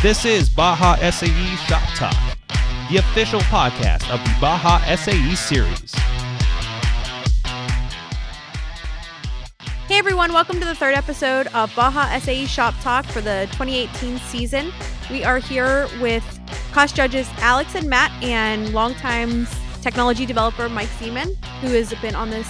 This is Baja SAE Shop Talk, the official podcast of the Baja SAE series. Hey everyone, welcome to the third episode of Baja SAE Shop Talk for the 2018 season. We are here with cost judges Alex and Matt and longtime technology developer Mike Seaman, who has been on this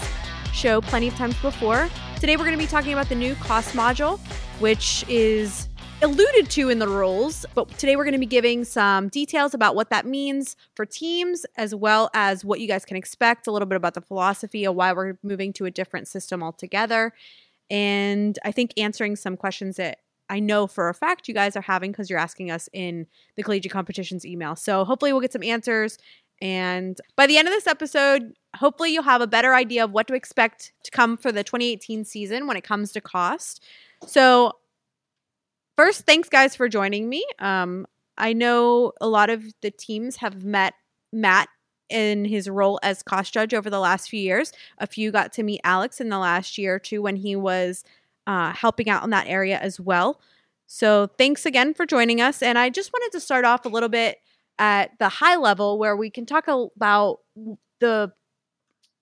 show plenty of times before. Today we're going to be talking about the new cost module, which is alluded to in the rules, but today we're going to be giving some details about what that means for teams, as well as what you guys can expect, a little bit about the philosophy of why we're moving to a different system altogether. And I think answering some questions that I know for a fact you guys are having because you're asking us in the collegiate competitions email. So hopefully we'll get some answers. And by the end of this episode, hopefully you'll have a better idea of what to expect to come for the 2018 season when it comes to cost. So first, thanks guys for joining me. Um, I know a lot of the teams have met Matt in his role as cost judge over the last few years. A few got to meet Alex in the last year or two when he was uh, helping out in that area as well. So thanks again for joining us. And I just wanted to start off a little bit at the high level where we can talk about the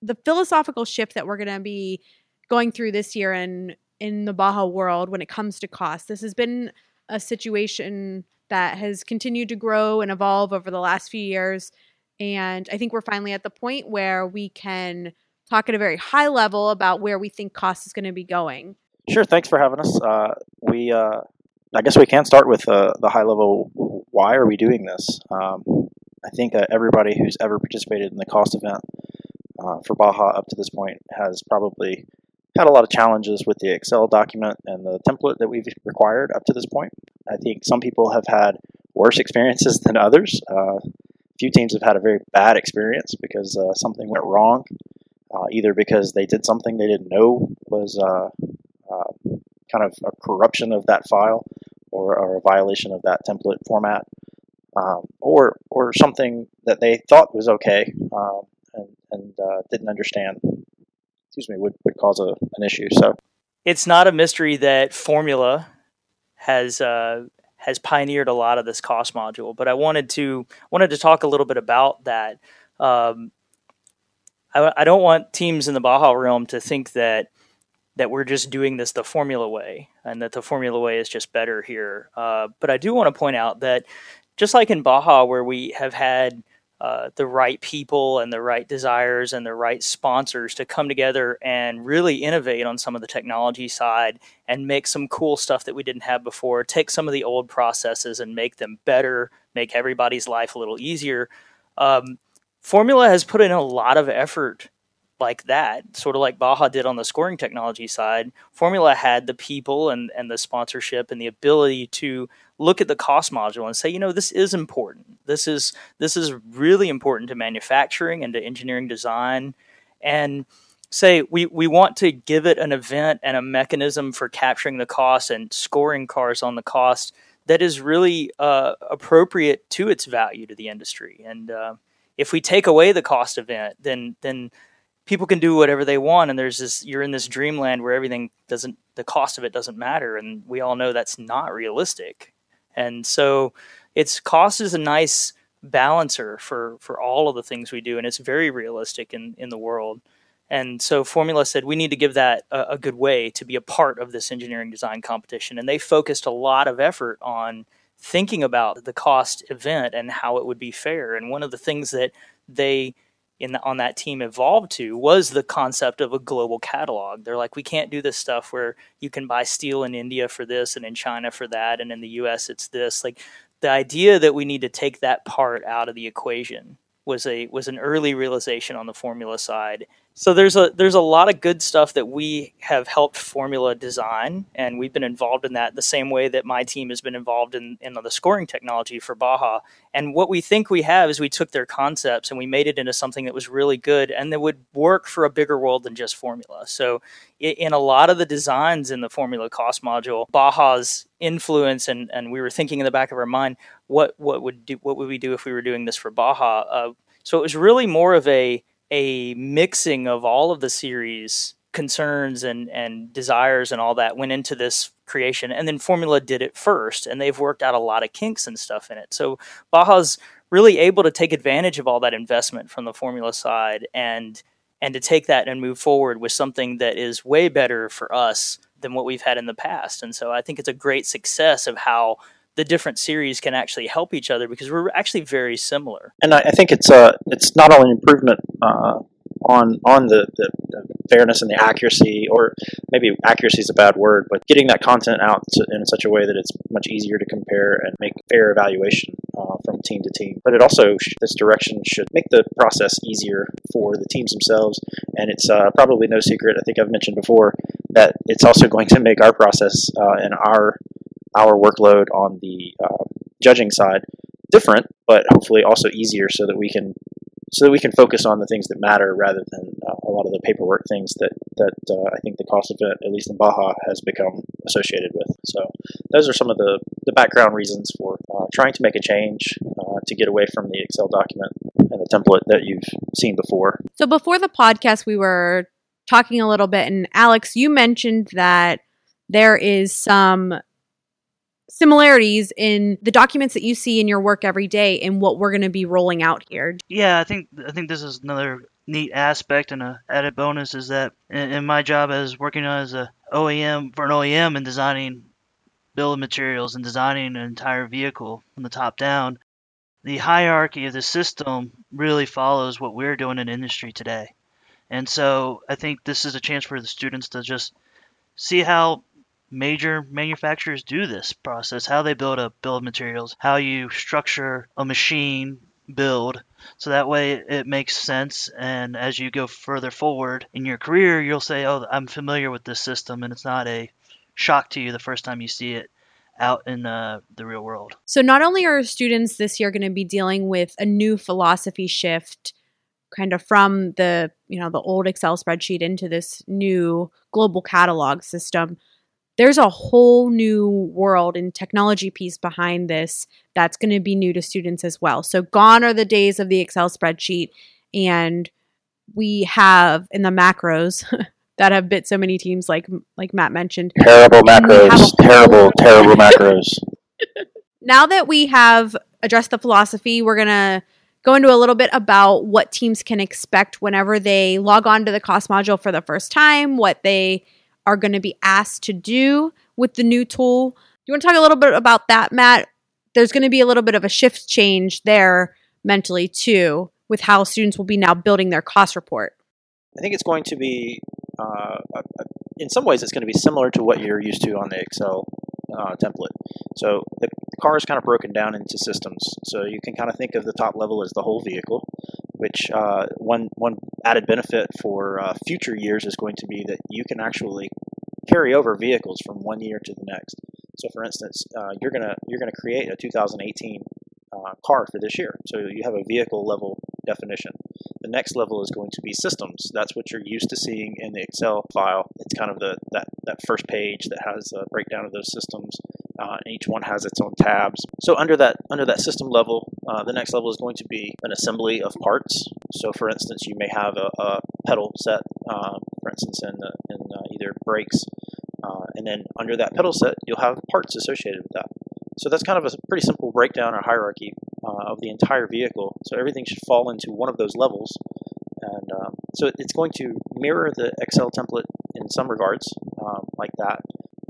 the philosophical shift that we're going to be going through this year and in the Baja world when it comes to cost. This has been a situation that has continued to grow and evolve over the last few years. And I think we're finally at the point where we can talk at a very high level about where we think cost is going to be going. Sure. Thanks for having us. Uh, we, uh, I guess we can start with uh, the high level. Why are we doing this? Um, I think everybody who's ever participated in the cost event uh, for Baja up to this point has probably had a lot of challenges with the Excel document and the template that we've required up to this point. I think some people have had worse experiences than others. Uh, a few teams have had a very bad experience because uh, something went wrong, uh, either because they did something they didn't know was uh, uh, kind of a corruption of that file or, or a violation of that template format, um, or or something that they thought was okay um, and, and uh, didn't understand excuse me, would, would cause a, an issue. So it's not a mystery that Formula has uh, has pioneered a lot of this cost module, but I wanted to wanted to talk a little bit about that. Um, I, I don't want teams in the Baja realm to think that that we're just doing this the formula way and that the formula way is just better here. Uh, but I do want to point out that just like in Baja, where we have had uh, the right people and the right desires and the right sponsors to come together and really innovate on some of the technology side and make some cool stuff that we didn't have before. Take some of the old processes and make them better, make everybody's life a little easier. Um, Formula has put in a lot of effort like that, sort of like Baja did on the scoring technology side. Formula had the people and, and the sponsorship and the ability to look at the cost module and say, you know, this is important. This is this is really important to manufacturing and to engineering design, and say we we want to give it an event and a mechanism for capturing the cost and scoring cars on the cost that is really uh, appropriate to its value to the industry. And uh, if we take away the cost event, then then people can do whatever they want and there's this you're in this dreamland where everything doesn't the cost of it doesn't matter and we all know that's not realistic and so it's cost is a nice balancer for for all of the things we do and it's very realistic in in the world. And so formula said we need to give that a, a good way to be a part of this engineering design competition. And they focused a lot of effort on thinking about the cost event and how it would be fair. And one of the things that they in the, on that team evolved to was the concept of a global catalog. They're like, we can't do this stuff where you can buy steel in India for this and in China for that, and in the U.S. it's this. Like the idea that we need to take that part out of the equation was a was an early realization on the formula side so there's a there's a lot of good stuff that we have helped Formula design, and we've been involved in that the same way that my team has been involved in in the scoring technology for Baja. And what we think we have is we took their concepts and we made it into something that was really good and that would work for a bigger world than just Formula. So in a lot of the designs in the Formula cost module, Baja's influence and and we were thinking in the back of our mind, what what would do what would we do if we were doing this for Baja? Uh, so it was really more of a a mixing of all of the series concerns and and desires and all that went into this creation and then formula did it first and they've worked out a lot of kinks and stuff in it. So baja's really able to take advantage of all that investment from the formula side and and to take that and move forward with something that is way better for us than what we've had in the past. And so i think it's a great success of how the different series can actually help each other because we're actually very similar and I, I think it's uh it's not only improvement uh, on on the, the, the, fairness and the accuracy, or maybe accuracy is a bad word, but getting that content out to, in such a way that it's much easier to compare and make fair evaluation uh, from team to team. But it also this direction should make the process easier for the teams themselves, and it's uh, probably no secret. I think I've mentioned before that it's also going to make our process uh, and our our workload on the uh, judging side different, but hopefully also easier, so that we can so that we can focus on the things that matter rather than uh, a lot of the paperwork things that that uh, I think the cost event, at least in Baja, has become associated with. So those are some of the, the background reasons for uh, trying to make a change uh, to get away from the Excel document and the template that you've seen before. So before the podcast, we were talking a little bit, and Alex, you mentioned that there is some similarities in the documents that you see in your work every day and what we're going to be rolling out here. Yeah, I think I think this is another neat aspect and a added bonus is that in, in my job as working as a OEM for an OEM and designing bill of materials and designing an entire vehicle from the top down, the hierarchy of the system really follows what we're doing in industry today. And so I think this is a chance for the students to just see how major manufacturers do this process, how they build a build materials, how you structure a machine build. So that way it makes sense. And as you go further forward in your career, you'll say, oh, I'm familiar with this system. And it's not a shock to you the first time you see it out in uh, the real world. So not only are students this year going to be dealing with a new philosophy shift kind of from the you know the old excel spreadsheet into this new global catalog system there's a whole new world and technology piece behind this that's going to be new to students as well. So gone are the days of the Excel spreadsheet and we have in the macros that have bit so many teams like like Matt mentioned. Terrible macros, terrible terrible macros. now that we have addressed the philosophy, we're going to go into a little bit about what teams can expect whenever they log on to the cost module for the first time, what they are going to be asked to do with the new tool. Do you want to talk a little bit about that, Matt? There's going to be a little bit of a shift change there mentally too, with how students will be now building their cost report. I think it's going to be, uh, in some ways, it's going to be similar to what you're used to on the Excel uh, template. So the car is kind of broken down into systems. So you can kind of think of the top level as the whole vehicle, which uh, one one added benefit for uh, future years is going to be that you can actually carry over vehicles from one year to the next. So, for instance, uh, you're gonna you're gonna create a 2018 uh, car for this year. So you have a vehicle level definition. The next level is going to be systems. That's what you're used to seeing in the Excel file. It's kind of the that, that first page that has a breakdown of those systems. Uh, each one has its own tabs. So under that under that system level, uh, the next level is going to be an assembly of parts. So for instance, you may have a, a pedal set, um, for instance, in, the, in uh, either brakes, uh, and then under that pedal set, you'll have parts associated with that. So that's kind of a pretty simple breakdown or hierarchy uh, of the entire vehicle. So everything should fall into one of those levels. And um, so it's going to mirror the Excel template in some regards, um, like that.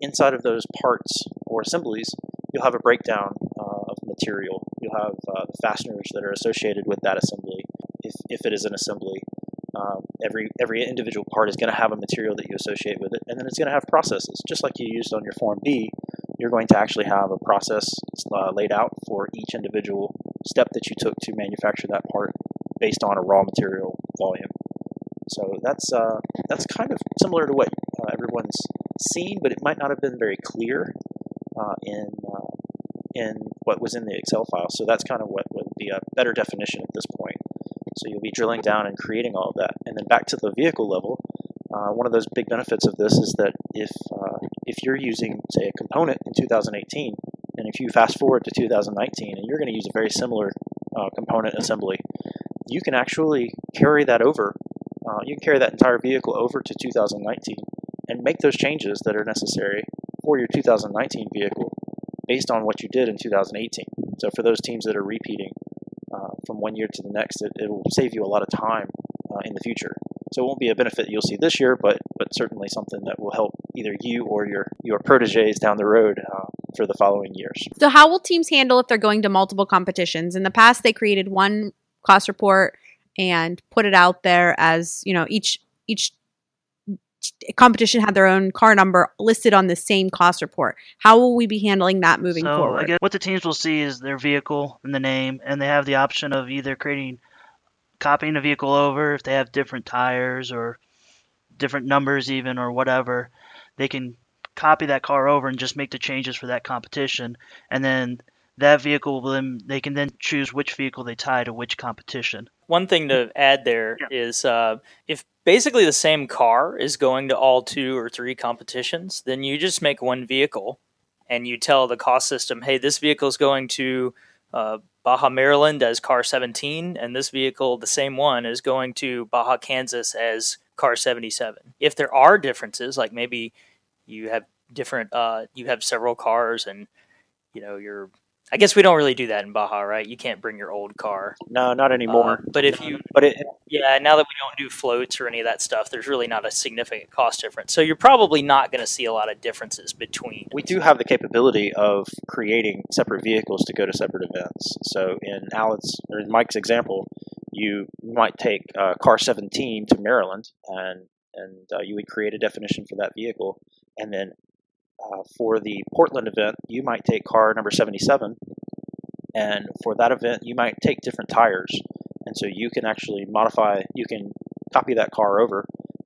Inside of those parts or assemblies, you'll have a breakdown uh, of material. You'll have uh, the fasteners that are associated with that assembly, if, if it is an assembly. Um, every every individual part is going to have a material that you associate with it, and then it's going to have processes, just like you used on your Form B you're going to actually have a process uh, laid out for each individual step that you took to manufacture that part based on a raw material volume. So that's uh, that's kind of similar to what uh, everyone's seen, but it might not have been very clear uh, in uh, in what was in the Excel file. So that's kind of what would be a better definition at this point. So you'll be drilling down and creating all of that, and then back to the vehicle level. Uh, one of those big benefits of this is that if if you're using, say, a component in 2018, and if you fast forward to 2019 and you're going to use a very similar uh, component assembly, you can actually carry that over uh, you can carry that entire vehicle over to 2019 and make those changes that are necessary for your 2019 vehicle based on what you did in 2018. So for those teams that are repeating uh, from one year to the next, it, it will save you a lot of time uh, in the future. So it won't be a benefit you'll see this year, but but certainly something that will help either you or your your proteges down the road uh, for the following years. So, how will teams handle if they're going to multiple competitions? In the past, they created one cost report and put it out there as you know each each competition had their own car number listed on the same cost report. How will we be handling that moving so forward? I guess what the teams will see is their vehicle and the name, and they have the option of either creating, copying a vehicle over if they have different tires or different numbers, even or whatever. They can copy that car over and just make the changes for that competition, and then that vehicle will then they can then choose which vehicle they tie to which competition. One thing to add there is uh, if basically the same car is going to all two or three competitions, then you just make one vehicle and you tell the cost system, hey, this vehicle is going to uh, Baja, Maryland as car 17, and this vehicle, the same one, is going to Baja, Kansas as car 77. If there are differences, like maybe you have different, uh, you have several cars and you know you're I guess we don't really do that in Baja, right? You can't bring your old car. No, not anymore. Uh, but if you, but it, yeah, now that we don't do floats or any of that stuff, there's really not a significant cost difference. So you're probably not going to see a lot of differences between. we do have the capability of creating separate vehicles to go to separate events. So in Alan's or in Mike's example, you might take uh, car 17 to Maryland, and and uh, you would create a definition for that vehicle, and then uh, for the Portland event, you might take car number 77, and for that event, you might take different tires, and so you can actually modify, you can copy that car over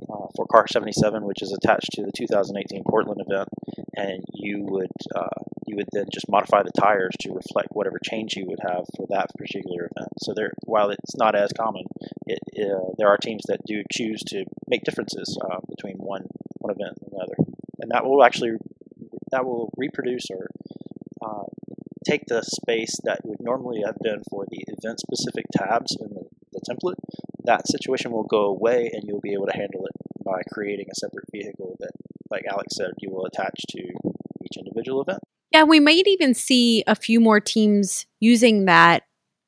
uh, for car 77, which is attached to the 2018 Portland event, and you would uh, you would then just modify the tires to reflect whatever change you would have for that particular event. So there, while it's not as common, it, uh, there are teams that do choose to make differences uh, between one one event and another, and that will actually that will reproduce or uh, take the space that would normally have been for the event specific tabs in the, the template. That situation will go away, and you'll be able to handle it by creating a separate vehicle that, like Alex said, you will attach to each individual event. Yeah, we might even see a few more teams using that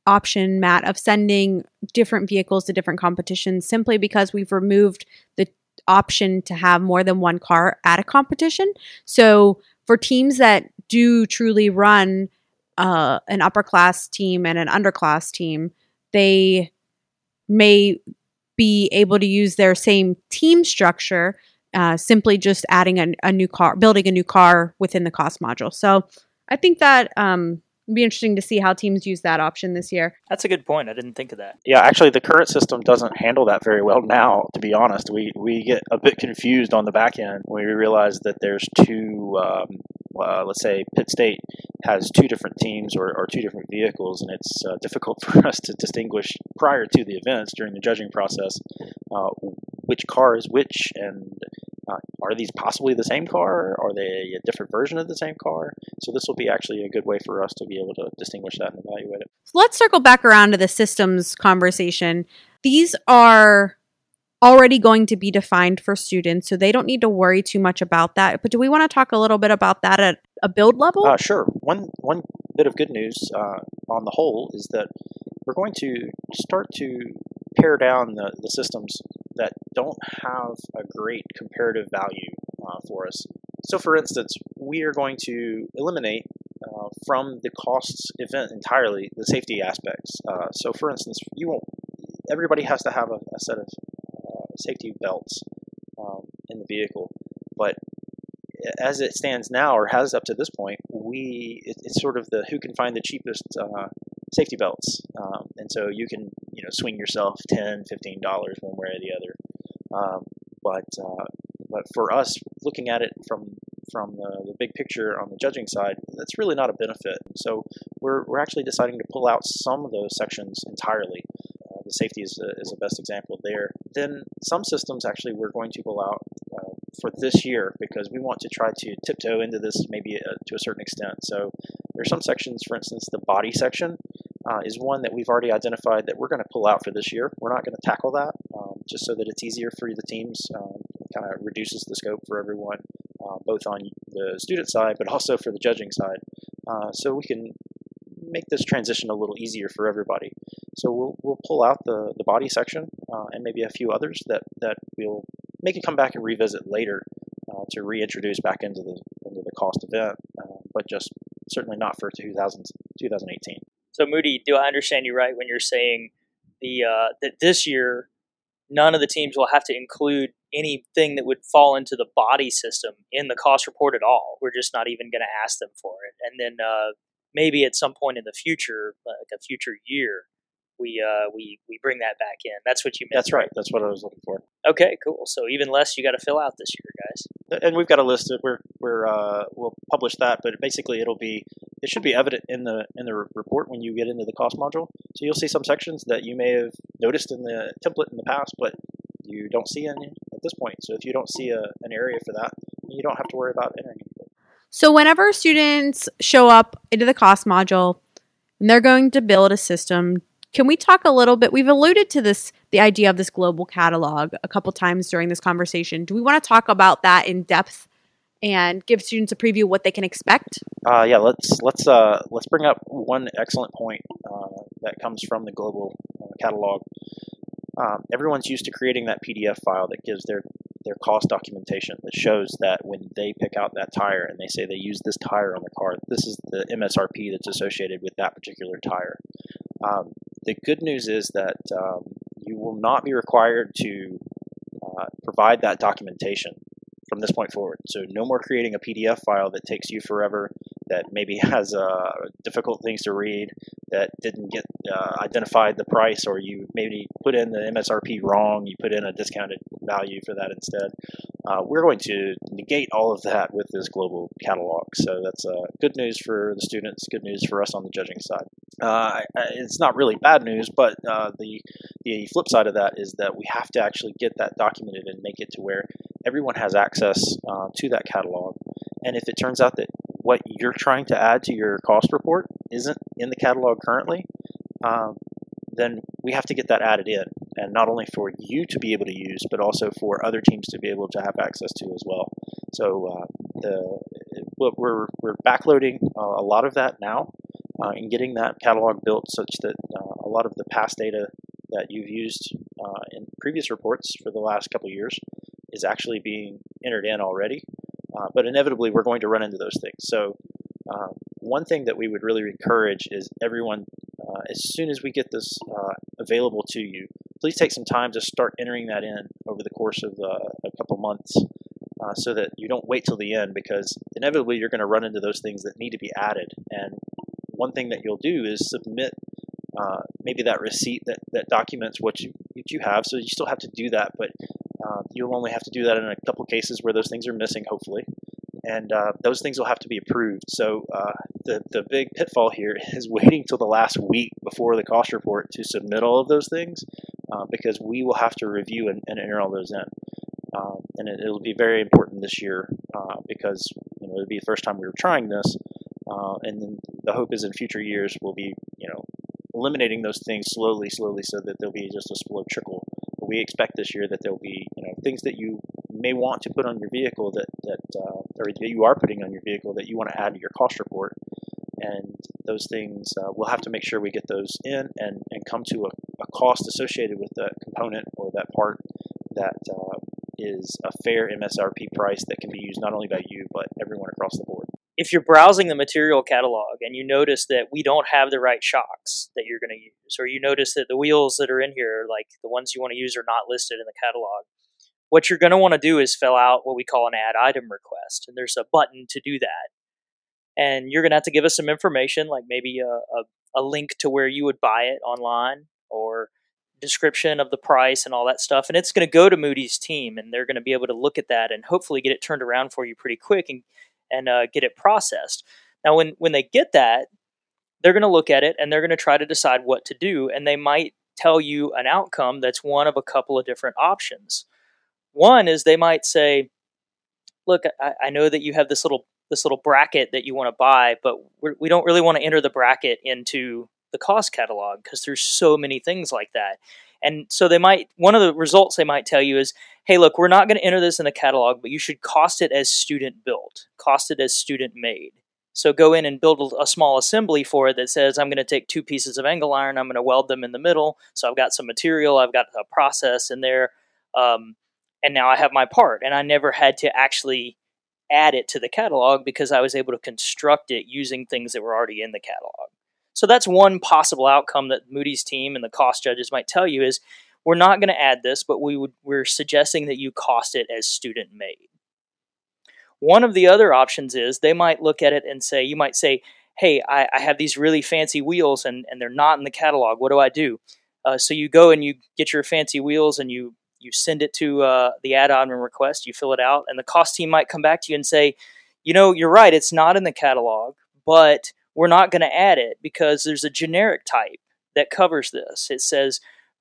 option, Matt, of sending different vehicles to different competitions simply because we've removed the option to have more than one car at a competition. So for teams that do truly run uh, an upper class team and an underclass team, they may be able to use their same team structure uh, simply just adding a, a, new car, building a new car within the cost module. So I think that um, would be interesting to see how teams use that option this year. That's a good point. I didn't think of that. Yeah, actually, the current system doesn't handle that very well now. To be honest, we we get a bit confused on the back end when we realize that there's two. Um, uh, let's say Pitt State has two different teams or, or two different vehicles, and it's uh, difficult for us to distinguish prior to the events during the judging process uh, which car is which, and uh, are these possibly the same car? Are they a different version of the same car? So this will be actually a good way for us to be able to distinguish that and evaluate it. Let's circle back around to the systems conversation. These are already going to be defined for students, so they don't need to worry too much about that. But do we want to talk a little bit about that at a build level? Uh, sure. One one bit of good news uh, on the whole is that we're going to start to pare down the, the systems that don't have a great comparative value uh, for us. So, for instance, we are going to eliminate uh, from the costs event entirely the safety aspects. Uh, so, for instance, you won't. Everybody has to have a, a set of safety belts um, in the vehicle, but as it stands now, or has up to this point, we it, it's sort of the who can find the cheapest uh, safety belts, um, and so you can you know swing yourself 10 15 dollars one way or the other. Um, but uh, but for us, looking at it from from the, the, big picture on the judging side, that's really not a benefit. So we're, we're actually deciding to pull out some of those sections entirely. The safety is a, is a best example there. Then some systems actually we're going to pull out uh, for this year because we want to try to tiptoe into this maybe uh, to a certain extent. So there's some sections, for instance, the body section uh, is one that we've already identified that we're going to pull out for this year. We're not going to tackle that. Um, just so that it's easier for the teams. Um, kind of reduces the scope for everyone, uh, both on the student side, but also for the judging side. Uh, so we can make this transition a little easier for everybody. So we'll, we'll pull out the, the body section uh, and maybe a few others that, that we'll make it come back and revisit later uh, to reintroduce back into the into the cost event, uh, but just certainly not for 2000, 2018. So Moody, do I understand you right when you're saying the uh, that this year none of the teams will have to include anything that would fall into the body system in the cost report at all. We're just not even going to ask them for it, and then uh, maybe at some point in the future, like a future year, we uh, we we bring that back in. That's what you meant. That's right. That's what I was looking for. Okay, cool. So even less you got to fill out this year, guys. And we've got a list. Of, we're we're uh, we'll publish that, but basically it'll be it should be evident in the in the report when you get into the cost module. So you'll see some sections that you may have noticed in the template in the past, but you don't see any at this point. So if you don't see a, an area for that, you don't have to worry about entering. So whenever students show up into the cost module and they're going to build a system, can we talk a little bit? We've alluded to this, the idea of this global catalog a couple times during this conversation. Do we want to talk about that in depth and give students a preview what they can expect? Uh, yeah, let's let's uh, let's bring up one excellent point uh, that comes from the global uh, catalog. Um, everyone's used to creating that PDF file that gives their their cost documentation that shows that when they pick out that tire and they say they use this tire on the car, this is the MSRP that's associated with that particular tire. Um, the good news is that um, you will not be required to uh, provide that documentation from this point forward. So no more creating a PDF file that takes you forever, that maybe has uh, difficult things to read, that didn't get uh, identified the price, or you maybe put in the MSRP wrong, you put in a discounted value for that instead. Uh, we're going to negate all of that with this global catalog. So that's uh, good news for the students, good news for us on the judging side. Uh, it's not really bad news, but uh, the the flip side of that is that we have to actually get that documented and make it to where everyone has access uh, to that catalog. And if it turns out that what you're trying to add to your cost report isn't in the catalog currently, um, then we have to get that added in, and not only for you to be able to use, but also for other teams to be able to have access to as well. So uh, the we're we're backloading uh, a lot of that now, uh, and getting that catalog built such that uh, a lot of the past data that you've used uh, in previous reports for the last couple years is actually being entered in already. Uh, but inevitably, we're going to run into those things. So, uh, one thing that we would really encourage is everyone, uh, as soon as we get this uh, available to you, please take some time to start entering that in over the course of uh, a couple months. Uh, so that you don't wait till the end, because inevitably you're going to run into those things that need to be added. And one thing that you'll do is submit maybe that receipt that, that documents what you what you have. So you still have to do that, but uh, you'll only have to do that in a couple cases where those things are missing, hopefully, and uh, those things will have to be approved. So uh, the the big pitfall here is waiting till the last week before the cost report to submit all of those things, uh, because we will have to review and, and enter all those in. Um, and it, will be very important this year uh, because you know it'll be the first time we were trying this, uh, and then the hope is in future years we'll be you know eliminating those things slowly, slowly, so that there'll be just a slow trickle we expect this year that there'll be you know things that you may want to put on your vehicle that that uh, or that you are putting on your vehicle that you want to add to your cost report, and those things uh, we'll have to make sure we get those in and and come to a, a cost associated with that component or that part that uh, is a fair MSRP price that can be used not only by you but everyone across the board. If you're browsing the material catalog and you notice that we don't have the right shocks that you're going to use, or you notice that the wheels that are in here, like the ones you want to use, are not listed in the catalog, what you're going to want to do is fill out what we call an add item request. And there's a button to do that. And you're going to have to give us some information, like maybe a, a, a link to where you would buy it online or description of the price and all that stuff. And it's going to go to Moody's team, and they're going to be able to look at that and hopefully get it turned around for you pretty quick and and uh, get it processed. Now, when when they get that, they're going to look at it and they're going to try to decide what to do, and they might tell you an outcome that's one of a couple of different options. One is they might say, "Look, I, I know that you have this little this little bracket that you want to buy, but we're, we do not really want to enter the bracket into the cost catalog because there's so many things like that." And so they might one of the results they might tell you is, hey, look, we're not going to enter this in the catalog, but you should cost it as student built, cost it as student made. So go in and build a small assembly for it that says I'm going to take two pieces of angle iron, I'm going to weld them in the middle. So I've got some material, I've got a process in there, um, and now I have my part. And I never had to actually add it to the catalog because I was able to construct it using things that were already in the catalog. So that's one possible outcome that Moody's team and the cost judges might tell you is we're not going to add this, but we would we're suggesting that you cost it as student made. One of the other options is they might look at it and say, you might say, hey, I, I have these really fancy wheels and, and they're not in the catalog. What do I do? Uh, so you go and you get your fancy wheels and you you send it to uh, the add-on request. You fill it out, and the cost team might come back to you and say, you know, you're right. It's not in the catalog, but we're not going to add it because there's a generic type that covers this. It says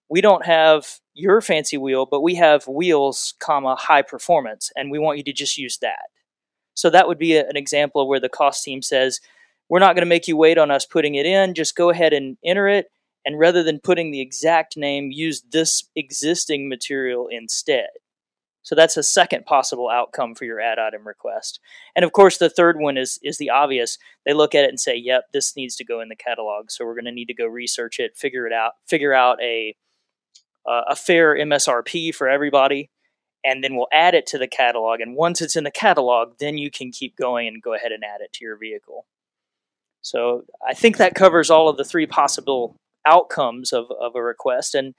we don't have your fancy wheel, but we have wheels, comma high performance, and we want you to just use that. So that would be a, an example where the cost team says, we're not going to make you wait on us putting it in. Just go ahead and enter it. And rather than putting the exact name, use this existing material instead. So that's a second possible outcome for your add item request. And of course, the third one is is the obvious. They look at it and say, "Yep, this needs to go in the catalog." So we're going to need to go research it, figure it out, figure out a uh, a fair MSRP for everybody, and then we'll add it to the catalog. And once it's in the catalog, then you can keep going and go ahead and add it to your vehicle. So I think that covers all of the three possible outcomes of, of a request. And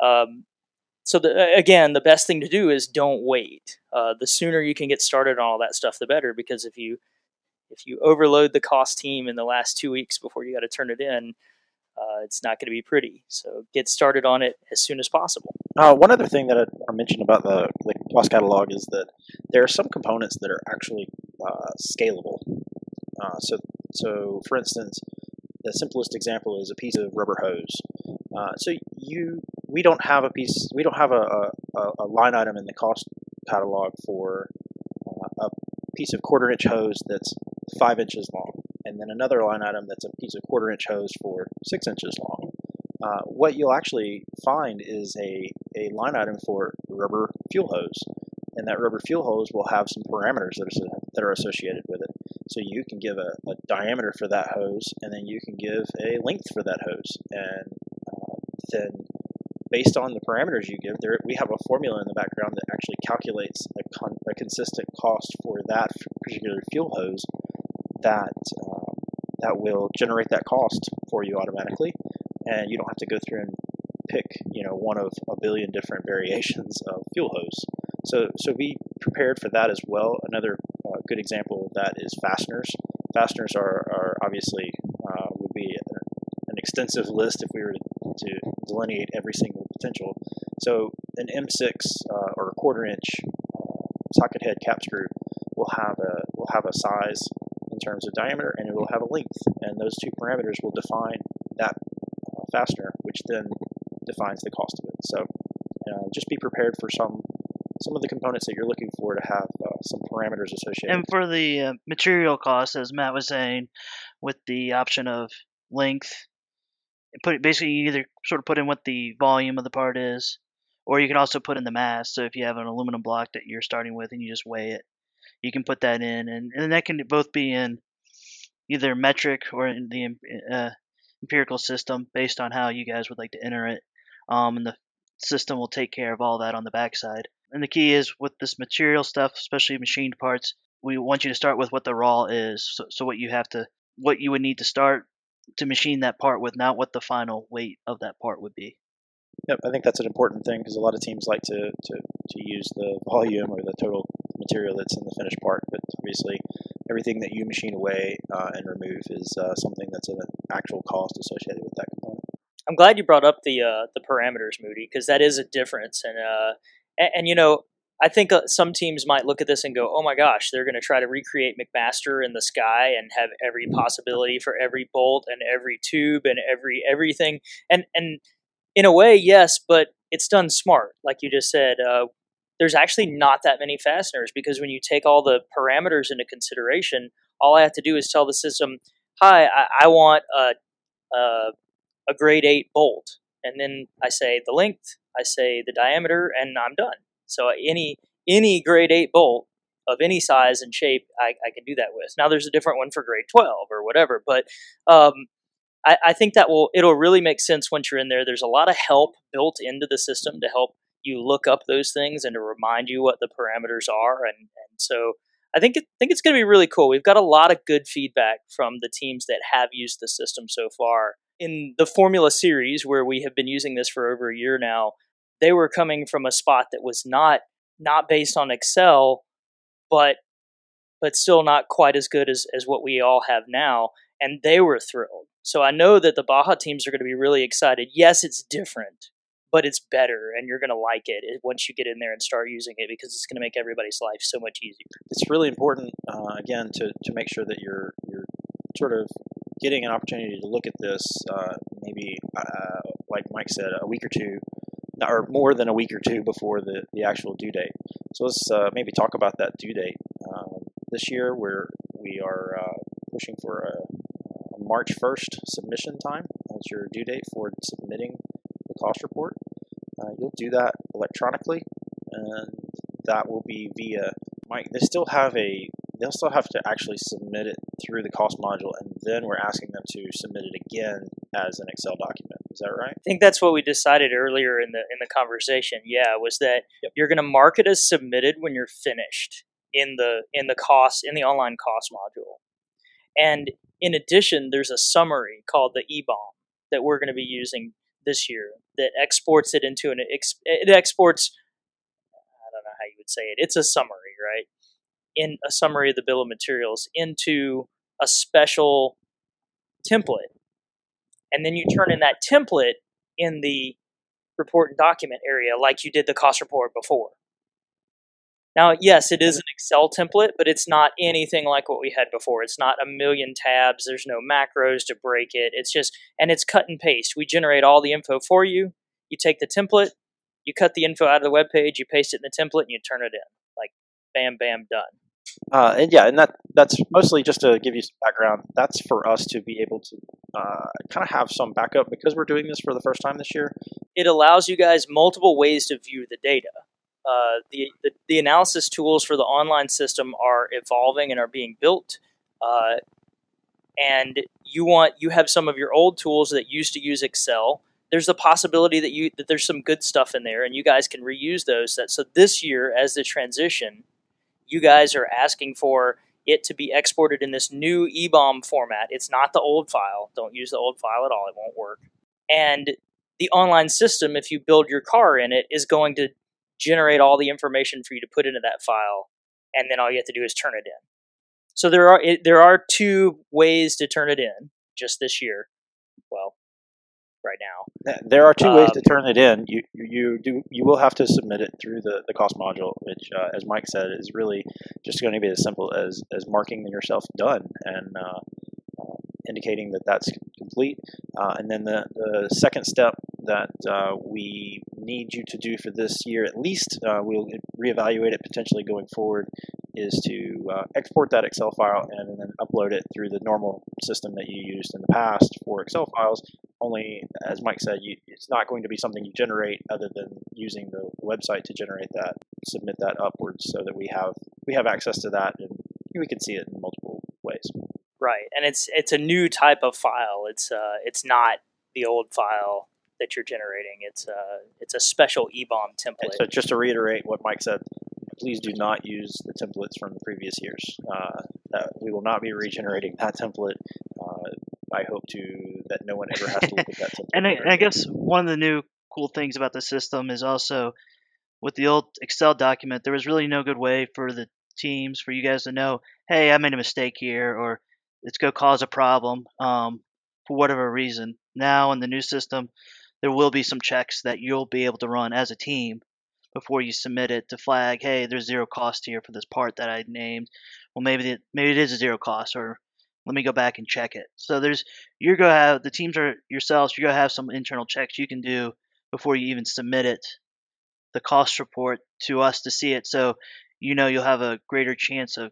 um, so the, again, the best thing to do is don't wait. Uh, the sooner you can get started on all that stuff, the better. Because if you if you overload the cost team in the last two weeks before you got to turn it in, uh, it's not going to be pretty. So get started on it as soon as possible. Uh, one other thing that I mentioned about the, the cost catalog is that there are some components that are actually uh, scalable. Uh, so, so for instance, the simplest example is a piece of rubber hose. Uh, so you, we don't have a piece, we don't have a, a, a line item in the cost catalog for uh, a piece of quarter inch hose that's five inches long and then another line item that's a piece of quarter inch hose for six inches long. Uh, what you'll actually find is a, a line item for rubber fuel hose, and that rubber fuel hose will have some parameters that are, that are associated with it. So you can give a, a diameter for that hose, and then you can give a length for that hose, and uh, then based on the parameters you give, there we have a formula in the background that actually calculates a, con, a consistent cost for that particular fuel hose that um, that will generate that cost for you automatically, and you don't have to go through and pick you know one of a billion different variations of fuel hose. So so be prepared for that as well. Another uh, good example of that is fasteners. Fasteners are, are obviously uh, would be an extensive list if we were to delineate every single potential. So an M6 uh, or a quarter inch uh, socket head cap screw will have a will have a size in terms of diameter and it will have a length. And those two parameters will define that uh, fastener, which then defines the cost of it. So uh, just be prepared for some some of the components that you're looking for to have uh, some parameters associated. And for the uh, material cost, as Matt was saying, with the option of length, put basically you either sort of put in what the volume of the part is, or you can also put in the mass. So if you have an aluminum block that you're starting with and you just weigh it, you can put that in, and, and that can both be in either metric or in the uh, empirical system based on how you guys would like to enter it. Um, and the system will take care of all that on the backside. And the key is with this material stuff, especially machined parts, we want you to start with what the raw is. So, so what you have to, what you would need to start to machine that part with, not what the final weight of that part would be. Yep, I think that's an important thing because a lot of teams like to, to, to use the volume or the total material that's in the finished part, but obviously everything that you machine away uh, and remove is uh, something that's an actual cost associated with that component. I'm glad you brought up the uh, the parameters, Moody, because that is a difference. And, uh, and, and you know, I think uh, some teams might look at this and go, "Oh my gosh, they're going to try to recreate McMaster in the sky and have every possibility for every bolt and every tube and every everything." And and in a way, yes, but it's done smart, like you just said. Uh, there's actually not that many fasteners because when you take all the parameters into consideration, all I have to do is tell the system, "Hi, I, I want a, a, a grade eight bolt," and then I say the length, I say the diameter, and I'm done. So any any grade eight bolt of any size and shape, I, I can do that with. Now there's a different one for grade twelve or whatever, but um, I, I think that will it'll really make sense once you're in there. There's a lot of help built into the system to help you look up those things and to remind you what the parameters are, and and so. I think it, think it's going to be really cool. We've got a lot of good feedback from the teams that have used the system so far. In the Formula Series, where we have been using this for over a year now, they were coming from a spot that was not not based on Excel, but but still not quite as good as, as what we all have now. And they were thrilled. So I know that the Baja teams are going to be really excited. Yes, it's different, but it's better, and you're going to like it once you get in there and start using it because it's going to make everybody's life so much easier. It's really important, uh, again, to, to make sure that you're you're sort of getting an opportunity to look at this, uh, maybe uh, like Mike said, a week or two, or more than a week or two before the, the actual due date. So let's uh, maybe talk about that due date. Um, this year, we're we are uh, pushing for a March 1st submission time as your due date for submitting the cost report. Uh, you'll do that electronically, and that will be via Mike. They still have a they'll still have to actually submit it through the cost module, and then we're asking them to submit it again as an Excel document. Is that right? I think that's what we decided earlier in the in the conversation. Yeah, was that yep. you're going to mark it as submitted when you're finished in the in the cost in the online cost module. And in addition, there's a summary called the EBOM that we're going to be using this year that exports it into an it exports I don't know how you would say it. It's a summary, right? In a summary of the bill of materials into a special template. And then you turn in that template in the report and document area like you did the cost report before. Now, yes, it is an Excel template, but it's not anything like what we had before. It's not a million tabs. There's no macros to break it. It's just, and it's cut and paste. We generate all the info for you. You take the template, you cut the info out of the web page, you paste it in the template, and you turn it in. Like, bam, bam, done. Uh, and yeah, and that that's mostly just to give you some background. That's for us to be able to uh, kind of have some backup because we're doing this for the first time this year. It allows you guys multiple ways to view the data. Uh, the, the, the analysis tools for the online system are evolving and are being built. Uh, and you want you have some of your old tools that used to use Excel. There's the possibility that you that there's some good stuff in there, and you guys can reuse those. That so this year, as the transition, you guys are asking for it to be exported in this new EBOM format. It's not the old file. Don't use the old file at all. It won't work. And the online system, if you build your car in it, is going to generate all the information for you to put into that file, and then all you have to do is turn it in. So there are it, there are two ways to turn it in just this year. Well, right now. There are two um, ways to um, turn it in. You you do you will have to submit it through the, the cost module, which, uh, as Mike said, is really just going to be as simple as as marking yourself done and uh, uh, indicating that that's complete. Uh, and then the the second step that uh, we need you to do for this year, at least uh, we'll reevaluate it potentially going forward, is to uh, export that Excel file and then upload it through the normal system that you used in the past for Excel files. Only, as Mike said, you, it's not going to be something you generate other than using the website to generate that. Submit that upwards so that we have we have access to that and we can see it in multiple ways. Right, and it's it's a new type of file. It's uh, it's not the old file that you're generating. It's a uh, it's a special EBOM template. so just to reiterate what Mike said, please do not use the templates from the previous years. Uh, we will not be regenerating that template. Uh, I hope to that no one ever has to look at that template. and I, I guess one of the new cool things about the system is also with the old Excel document, there was really no good way for the teams for you guys to know, hey, I made a mistake here, or it's going to cause a problem um, for whatever reason. Now in the new system, there will be some checks that you'll be able to run as a team before you submit it to flag, hey, there's zero cost here for this part that I named. Well, maybe it, maybe it is a zero cost, or let me go back and check it. So there's you're gonna have the teams are yourselves. You're gonna have some internal checks you can do before you even submit it, the cost report to us to see it. So you know you'll have a greater chance of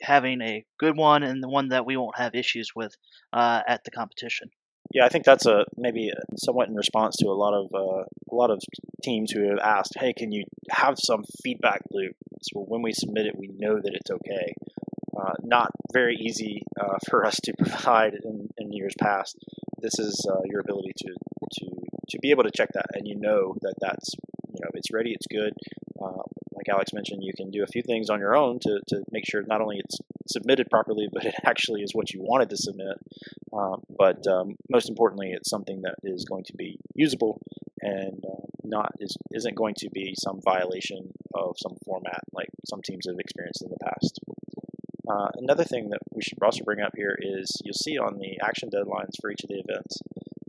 having a good one and the one that we won't have issues with uh, at the competition. Yeah, I think that's a maybe somewhat in response to a lot of uh, a lot of teams who have asked, "Hey, can you have some feedback loop so when we submit it, we know that it's okay." Uh, not very easy uh, for us to provide in, in years past. This is uh, your ability to to to be able to check that, and you know that that's you know it's ready, it's good. Uh, like Alex mentioned, you can do a few things on your own to, to make sure not only it's submitted properly, but it actually is what you wanted to submit. Um, but um, most importantly, it's something that is going to be usable and uh, not is isn't going to be some violation of some format like some teams have experienced in the past. Uh, another thing that we should also bring up here is you'll see on the action deadlines for each of the events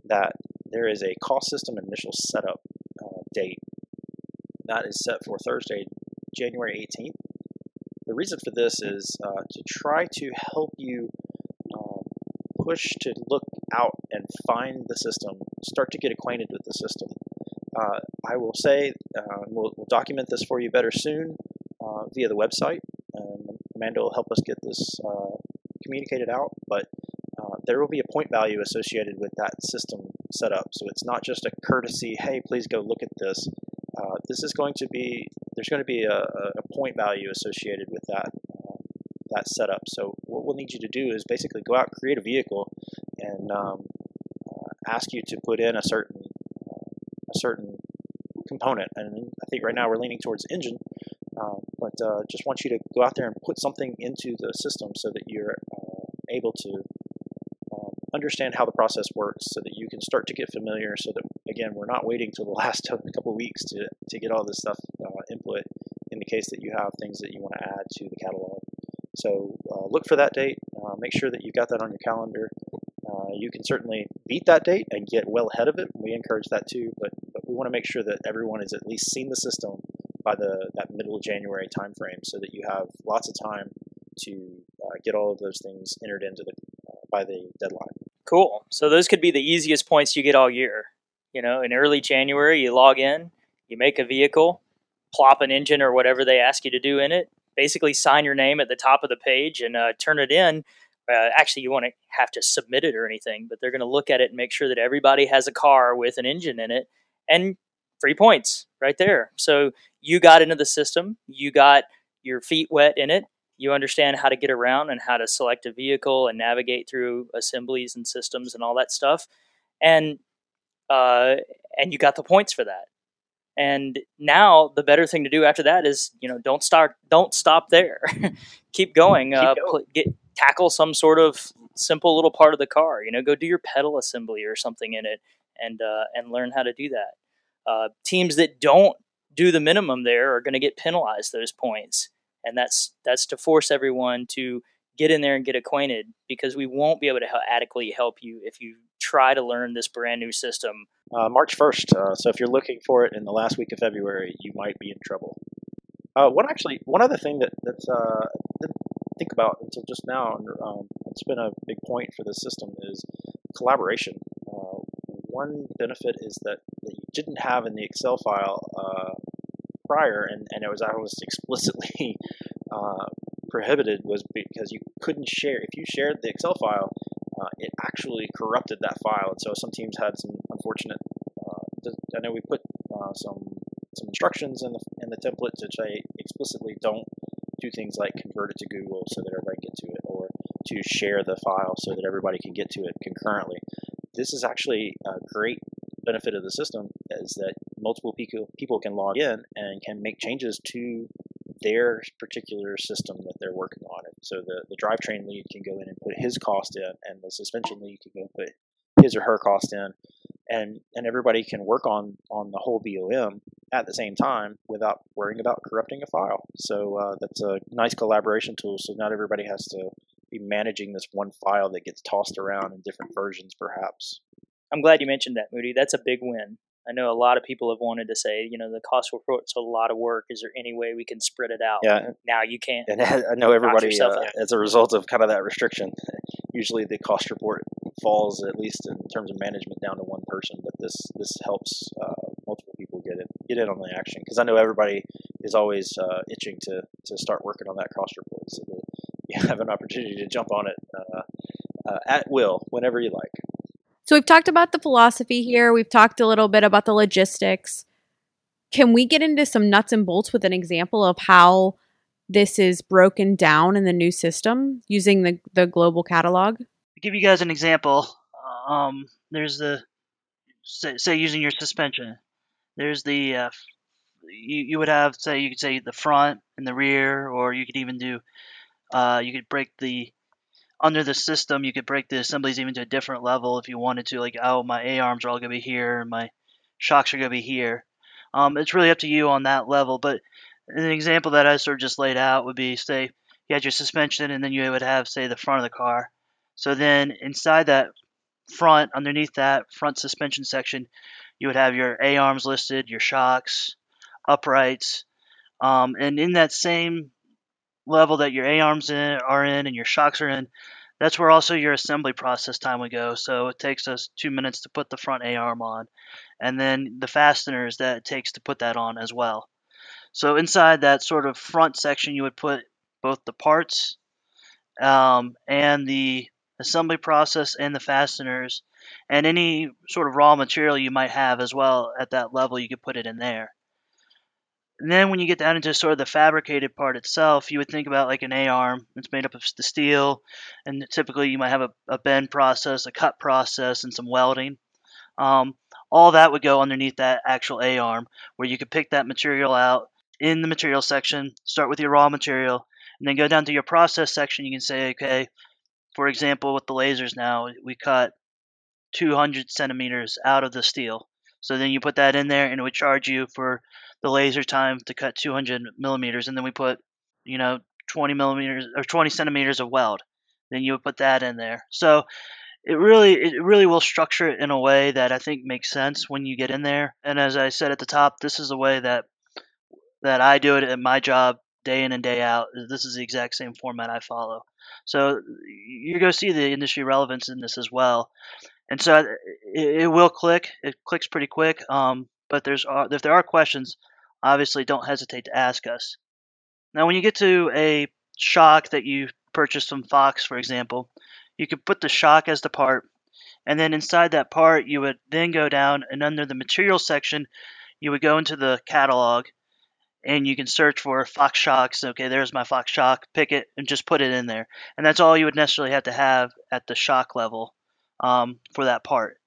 that there is a cost system initial setup uh, date that is set for Thursday, January 18th. The reason for this is uh, to try to help you um, push to look out and find the system, start to get acquainted with the system. Uh, I will say uh, we'll, we'll, document this for you better soon uh, via the website, and Amanda will help us get this uh, communicated out. But uh, there will be a point value associated with that system setup, so it's not just a courtesy. Hey, please go look at this. Uh, this is going to be there's going to be a, a point value associated with that that setup. So what we'll need you to do is basically go out, create a vehicle, and um, ask you to put in a certain a certain component. And I think right now we're leaning towards engine, uh, but uh, just want you to go out there and put something into the system so that you're uh, able to um, understand how the process works, so that you can start to get familiar. So that again, we're not waiting till the last couple weeks to to get all this stuff uh, input. In the case that you have things that you want to add to the catalog. So uh, look for that date. Uh, make sure that you've got that on your calendar. Uh, you can certainly beat that date and get well ahead of it. We encourage that too, but, but we want to make sure that everyone has at least seen the system by the that middle of January timeframe, so that you have lots of time to uh, get all of those things entered into the uh, by the deadline. Cool. So those could be the easiest points you get all year. You know, in early January, you log in, you make a vehicle, plop an engine or whatever they ask you to do in it, basically sign your name at the top of the page and uh, turn it in uh, actually you won't have to submit it or anything but they're going to look at it and make sure that everybody has a car with an engine in it and free points right there so you got into the system you got your feet wet in it you understand how to get around and how to select a vehicle and navigate through assemblies and systems and all that stuff and uh, and you got the points for that and now the better thing to do after that is you know don't start don't stop there keep going, keep uh, going. Pl- get tackle some sort of simple little part of the car. You know, go do your pedal assembly or something in it, and uh, and learn how to do that. Uh, teams that don't do the minimum there are going to get penalized those points, and that's that's to force everyone to get in there and get acquainted because we won't be able to adequately help you if you try to learn this brand new system. Uh, March 1st. Uh, so if you're looking for it in the last week of February, you might be in trouble. Uh, one actually, one other thing that that's uh, think about until just now, and um, it's been a big point for this system, is collaboration. Uh, one benefit is that, that you didn't have in the Excel file uh, prior, and, and it was almost explicitly uh, prohibited, was because you couldn't share. If you shared the Excel file, uh, it actually corrupted that file, and so some teams had some unfortunate. Uh, I know we put uh, some some instructions in the in the template to say explicitly don't do things like convert it to Google so that everybody can get to it, or to share the file so that everybody can get to it concurrently. This is actually a great benefit of the system is that multiple people can log in and can make changes to their particular system that they're working on. It so the, the drivetrain lead can go in and put his cost in, and the suspension lead can go and put his or her cost in, and and everybody can work on on the whole BOM at the same time without worrying about corrupting a file. So uh, that's a nice collaboration tool. So not everybody has to be managing this one file that gets tossed around in different versions, perhaps. I'm glad you mentioned that, Moody. That's a big win. I know a lot of people have wanted to say, you know, the cost report's a lot of work. Is there any way we can spread it out? Yeah. Now you can't. And I know everybody, uh, as a result of kind of that restriction, usually the cost report falls, at least in terms of management, down to one person. But this this helps uh, multiple people get it get in on the action because I know everybody is always uh, itching to to start working on that cost report, so that you have an opportunity to jump on it uh, uh, at will whenever you like. So we've talked about the philosophy here. We've talked a little bit about the logistics. Can we get into some nuts and bolts with an example of how this is broken down in the new system using the, the global catalog? To give you guys an example, um, there's the say, say using your suspension. There's the uh, you you would have say you could say the front and the rear, or you could even do uh, you could break the under the system. You could break the assemblies even to a different level if you wanted to. Like oh my A arms are all gonna be here, and my shocks are gonna be here. Um, it's really up to you on that level. But an example that I sort of just laid out would be say you had your suspension, and then you would have say the front of the car. So then inside that front, underneath that front suspension section, you would have your A arms listed, your shocks, uprights, um, and in that same level that your A arms in, are in and your shocks are in, that's where also your assembly process time would go. So it takes us two minutes to put the front A arm on, and then the fasteners that it takes to put that on as well. So inside that sort of front section, you would put both the parts um, and the assembly process and the fasteners and any sort of raw material you might have as well at that level you could put it in there and then when you get down into sort of the fabricated part itself you would think about like an a arm it's made up of the steel and typically you might have a, a bend process a cut process and some welding um, all that would go underneath that actual a arm where you could pick that material out in the material section start with your raw material and then go down to your process section you can say okay for example, with the lasers now, we cut 200 centimeters out of the steel. So then you put that in there, and it would charge you for the laser time to cut 200 millimeters, and then we put, you know, 20 millimeters or 20 centimeters of weld. Then you would put that in there. So it really, it really will structure it in a way that I think makes sense when you get in there. And as I said at the top, this is the way that that I do it at my job day in and day out. This is the exact same format I follow. So you're going to see the industry relevance in this as well. And so it, it will click. It clicks pretty quick. Um, but there's uh, if there are questions, obviously don't hesitate to ask us. Now, when you get to a shock that you purchased from Fox, for example, you could put the shock as the part, and then inside that part, you would then go down and under the material section, you would go into the catalog, and you can search for Fox shocks. Okay, there's my Fox shock. Pick it and just put it in there, and that's all you would necessarily have to have at the shock level um, for that part.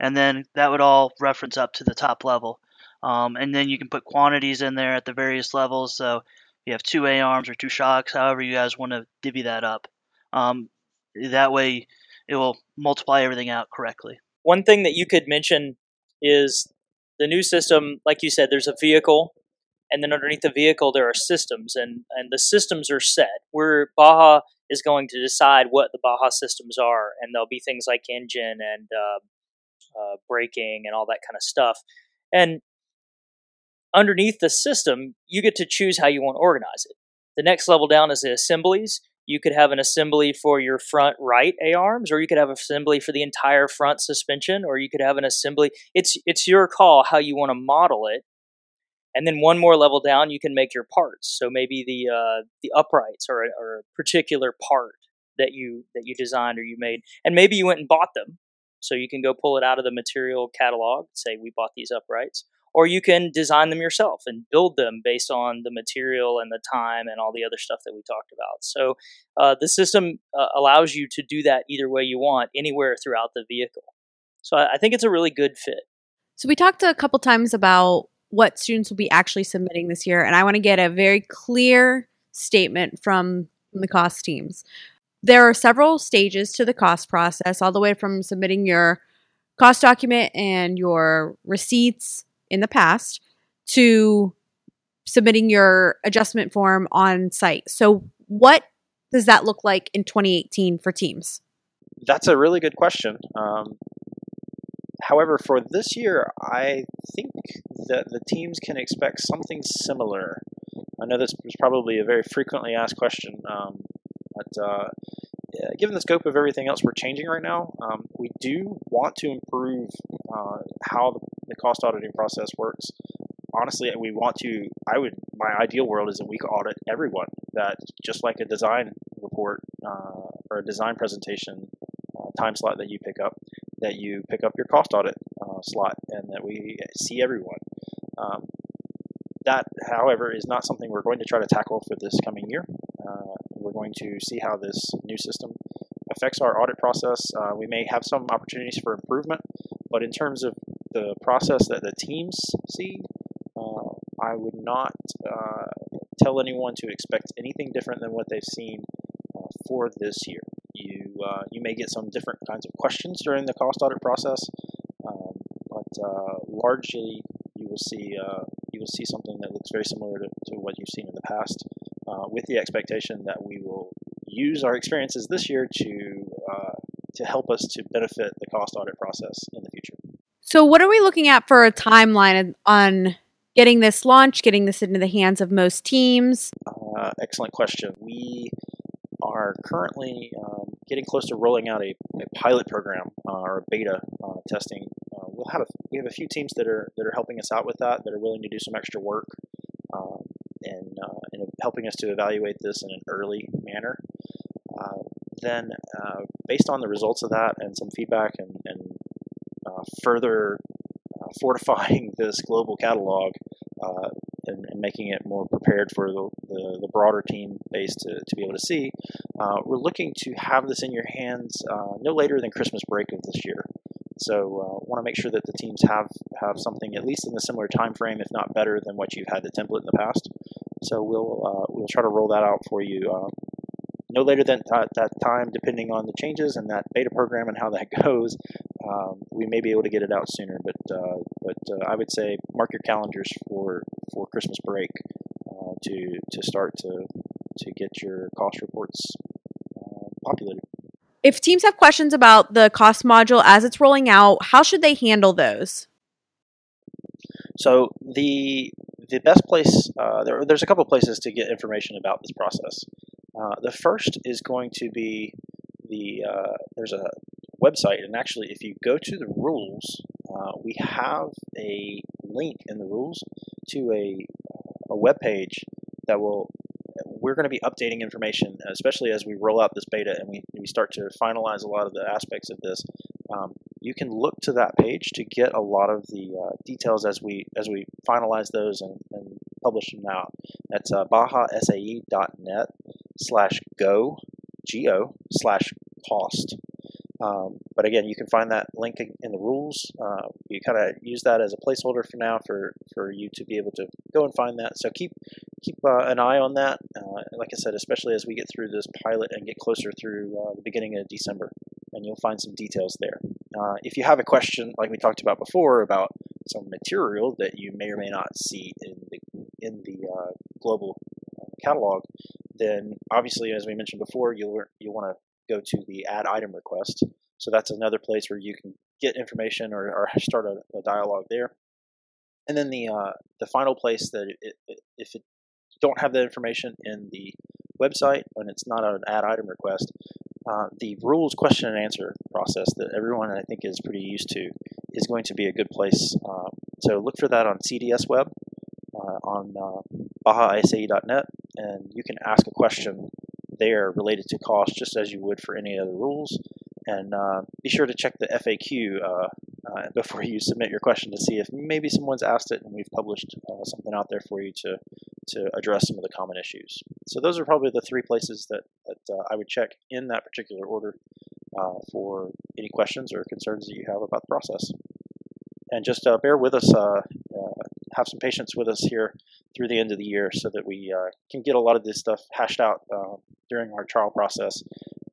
And then that would all reference up to the top level, um, and then you can put quantities in there at the various levels. So you have two A arms or two shocks, however you guys want to divvy that up. Um, that way, it will multiply everything out correctly. One thing that you could mention is the new system. Like you said, there's a vehicle and then underneath the vehicle there are systems and and the systems are set where baja is going to decide what the baja systems are and there'll be things like engine and uh, uh, braking and all that kind of stuff. And underneath the system you get to choose how you want to organize it. The next level down is the assemblies. You could have an assembly for your front right A arms, or you could have an assembly for the entire front suspension, or you could have an assembly. It's it's your call how you want to model it, and then one more level down you can make your parts. So maybe the uh, the uprights are, are a particular part that you that you designed or you made and maybe you went and bought them so you can go pull it out of the material catalog say we bought these uprights or you can design them yourself and build them based on the material and the time and all the other stuff that we talked about so uh, the system uh, allows you to do that either way you want anywhere throughout the vehicle so I, I think it's a really good fit so we talked a couple times about what students will be actually submitting this year. And I want to get a very clear statement from the cost teams. There are several stages to the cost process, all the way from submitting your cost document and your receipts in the past to submitting your adjustment form on site. So, what does that look like in 2018 for teams? That's a really good question. Um, However, for this year, I think that the teams can expect something similar. I know this was probably a very frequently asked question, um, but uh, given the scope of everything else we're changing right now, um, we do want to improve uh, how the, the cost auditing process works. Honestly, we want to. I would. My ideal world is that we audit everyone. That just like a design report uh, or a design presentation uh, time slot that you pick up, that you pick up your cost audit uh, slot and that we see everyone. Um, that, however, is not something we're going to try to tackle for this coming year. Uh, we're going to see how this new system affects our audit process. Uh, we may have some opportunities for improvement, but in terms of the process that the teams see, uh, I would not uh, tell anyone to expect anything different than what they've seen uh, for this year. You uh, you may get some different kinds of questions during the cost audit process, um, but largely you will see you will see something that looks very similar to, to what you've seen in the past, with the expectation that we will use our experiences this year to to help us to benefit the cost audit process in the future. So, what are we looking at for a timeline on getting this launched, getting this into the hands of most teams? Uh, excellent question. We are currently um, getting close to rolling out a, a pilot program uh, or a beta uh, testing. Uh, we'll have a, we have a few teams that are that are helping us out with that that are willing to do some extra work um, and, uh, and helping us to evaluate this in an early manner. Uh, then, based on the results of that and some feedback and, and further fortifying this global catalog uh, and, and, making it more prepared for the, the, the, broader team base to, to be able to see. Uh, we're looking to have this in your hands uh, no later than Christmas break of this year. So uh, want to make sure that the teams have, have something at least in the similar time frame, if not better than what you've had the template in the past. So we'll uh, we'll try to roll that out for you uh, no later than t- that time, depending on the changes and that beta program and how that goes. Um, we may be able to get it out sooner, but uh, but uh, I would say mark your calendars for for Christmas break uh, to to start to to get your cost reports populated. If teams have questions about the cost module as it's rolling out, how should they handle those? So the the best place uh, there, there's a couple places to get information about this process. Uh, the first is going to be the uh, there's a website, and actually, if you go to the rules, uh, we have a link in the rules to a a web page that will we're going to be updating information, especially as we roll out this beta and we, we start to finalize a lot of the aspects of this. Um, you can look to that page to get a lot of the uh, details as we as we finalize those and, and publish them out. That's uh, bajasae.net slash go, G-O, slash cost. Um, but again, you can find that link in the rules. Uh, you kind of use that as a placeholder for now for, for you to be able to go and find that. So keep keep uh, an eye on that. Uh, like I said, especially as we get through this pilot and get closer through uh, the beginning of December, and you'll find some details there. Uh, if you have a question, like we talked about before, about some material that you may or may not see in the in the uh, global catalog, then obviously, as we mentioned before, you'll you want to go to the add item request. So that's another place where you can get information or, or start a, a, dialogue there. And then the uh, the final place that it, it, if it don't have that information in the website and it's not an add item request, uh, the rules question and answer process that everyone I think is pretty used to is going to be a good place. Uh, so look for that on CDS Web uh, on uh, bajasae.net, and you can ask a question there related to cost just as you would for any other rules. And uh, be sure to check the FAQ uh, uh, before you submit your question to see if maybe someone's asked it and we've published uh, something out there for you to, to address some of the common issues. So those are probably the three places that, that uh, I would check in that particular order uh, for any questions or concerns that you have about the process. And just bear with us have some patience with us here through the end of the year so that we uh, can get a lot of this stuff hashed out uh, during our trial process.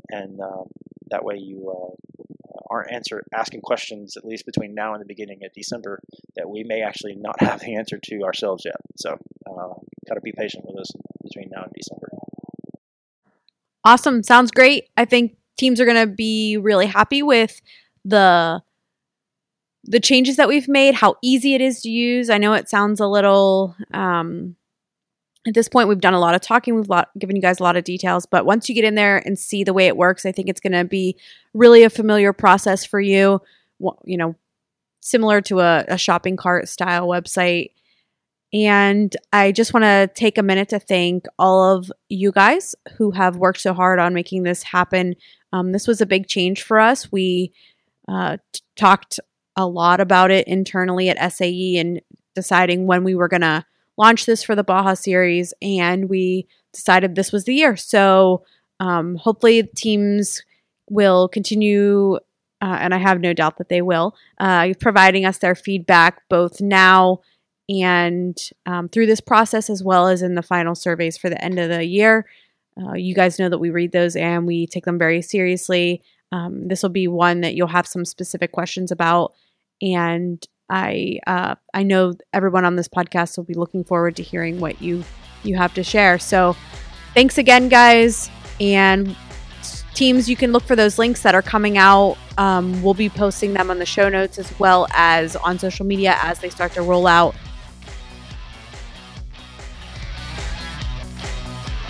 And um, that way you uh, aren't answer, asking questions, at least between now and the beginning of December, that we may actually not have the answer to ourselves yet. So, uh, got to be patient with us between now and December. Awesome. Sounds great. I think teams are going to be really happy with the the changes that we've made, how easy it is to use. I know it sounds a little um, at this point we've done a lot of talking we've lot, given you guys a lot of details but once you get in there and see the way it works i think it's going to be really a familiar process for you. You know similar to a, a shopping cart style website. And i just want to take a minute to thank all of you guys who have worked so hard on making this happen. Um, this was a big change for us. We uh, t- talked a lot about it internally at SAE and deciding when we were going to launch this for the Baja series. And we decided this was the year. So um, hopefully, teams will continue, uh, and I have no doubt that they will, uh, providing us their feedback both now and um, through this process, as well as in the final surveys for the end of the year. Uh, you guys know that we read those and we take them very seriously. Um, this will be one that you'll have some specific questions about, and I uh, I know everyone on this podcast will be looking forward to hearing what you you have to share. So, thanks again, guys, and teams. You can look for those links that are coming out. Um, we'll be posting them on the show notes as well as on social media as they start to roll out.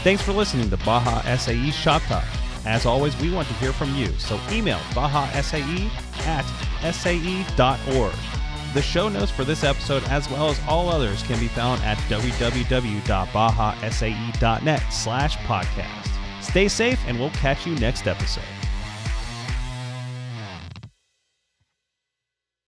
Thanks for listening to Baja SAE Shop Talk. As always, we want to hear from you, so email bajasae at sae.org. The show notes for this episode, as well as all others, can be found at www.bajasae.net slash podcast. Stay safe, and we'll catch you next episode.